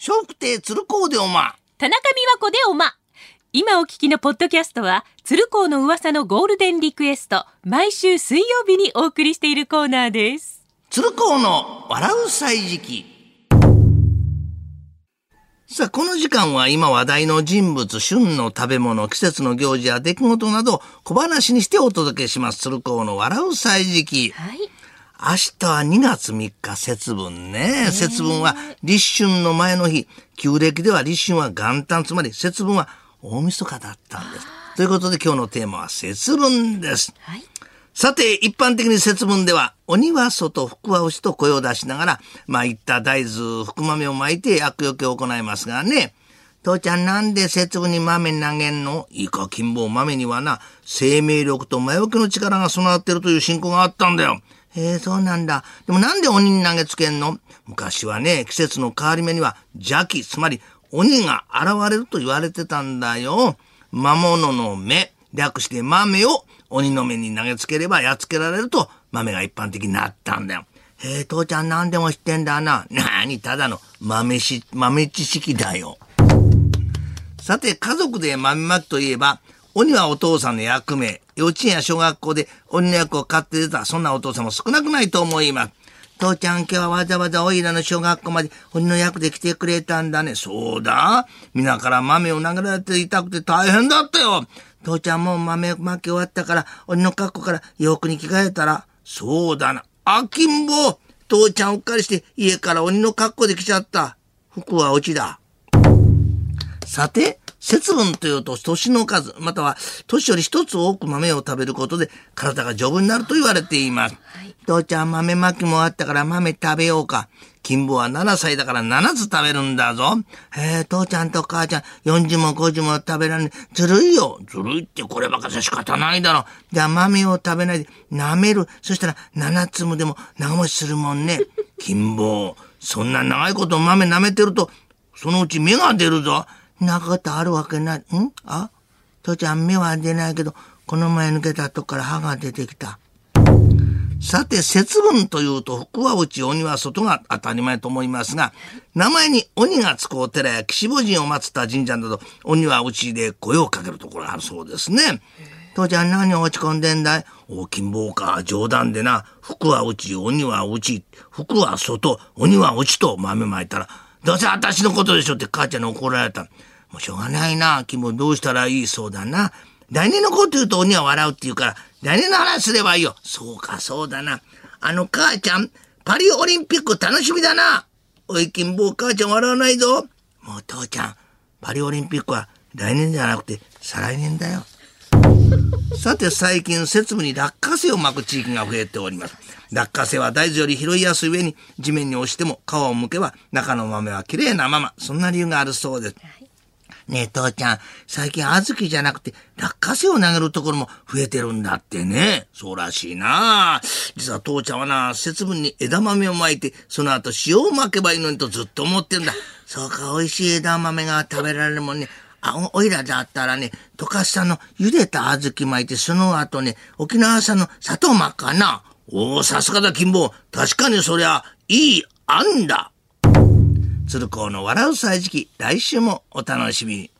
笑福亭鶴光でおま。田中美和子でおま。今お聞きのポッドキャストは、鶴光の噂のゴールデンリクエスト、毎週水曜日にお送りしているコーナーです。鶴光の笑う歳時記。さあ、この時間は今話題の人物、旬の食べ物、季節の行事や出来事など小話にしてお届けします。鶴光の笑う歳時記。はい。明日は2月3日節分ね。節分は立春の前の日。旧暦では立春は元旦、つまり節分は大晦日だったんです。ということで今日のテーマは節分です。はい。さて、一般的に節分では、鬼は外、福は牛と声を出しながら、まあ、いった大豆、福豆を巻いて厄除けを行いますがね。父ちゃんなんで節分に豆投げんの？いいか、金棒豆にはな、生命力と魔除けの力が備わってるという信仰があったんだよ。へえ、そうなんだ。でもなんで鬼に投げつけんの？昔はね、季節の変わり目には邪気、つまり鬼が現れると言われてたんだよ。魔物の目、略して豆を鬼の目に投げつければやっつけられると豆が一般的になったんだよ。へえ、父ちゃん何でも知ってんだな。なに、ただの豆し、豆知識だよ。さて、家族で豆まきといえば、鬼はお父さんの役目。幼稚園や小学校で鬼の役を買って出た、そんなお父さんも少なくないと思います。父ちゃん今日はわざわざおいらの小学校まで鬼の役で来てくれたんだね。そうだ。皆から豆を投げられて痛くて大変だったよ。父ちゃんもう豆まき終わったから、鬼の格好から洋服に着替えたら。そうだな。あきんぼ父ちゃんうっかりして家から鬼の格好で来ちゃった。服は落ちだ。さて、節分というと年の数、または年より一つ多く豆を食べることで体が丈夫になると言われています。父ちゃん豆まきもあったから豆食べようか。金坊は7歳だから7つ食べるんだぞ。へえ、父ちゃんと母ちゃん40も50も食べられない。ずるいよ。ずるいってこればかじゃ仕方ないだろ。じゃあ豆を食べないで舐める。そしたら7つもでも長持ちするもんね。金坊、そんな長いこと豆舐めてると、そのうち芽が出るぞ。なことあるわけない。ん？あ？父ちゃん芽は出ないけど、この前抜けたとこから歯が出てきた。さて、節分というと、福は内、鬼は外が当たり前と思いますが、名前に鬼がつくお寺や岸母神を祀った神社など、鬼は内で声をかけるところがあるそうですね。父ちゃん何落ち込んでんだい？大金棒か、冗談でな、福は内、鬼は内、福は外、鬼は内と豆まいたら、どうせ私のことでしょって母ちゃんに怒られた。もうしょうがないな、君もどうしたらいいそうだな。来年のこと言うと鬼は笑うって言うから、来年の話すればいいよ。そうか、そうだな。あの母ちゃん、パリオリンピック楽しみだな。おい、金坊、母ちゃん笑わないぞ。もう父ちゃん、パリオリンピックは来年じゃなくて再来年だよ。さて最近節分に落花生をまく地域が増えております。落花生は大豆より拾いやすい上に地面に押しても皮を剥けば中の豆は綺麗なまま。そんな理由があるそうです。ねえ、父ちゃん、最近小豆じゃなくて落花生を投げるところも増えてるんだってね。そうらしいな実は父ちゃんはな、節分に枝豆を巻いて、その後塩を巻けばいいのにとずっと思ってるんだ。そうか、美味しい枝豆が食べられるもんね。あ、おいらだったらね、溶かしたの茹でた小豆巻いて、その後ね、沖縄産の砂糖巻かな。おお、さすがだ、金坊。確かにそりゃ、いい案だ。鶴光の笑う歳時期、来週もお楽しみに。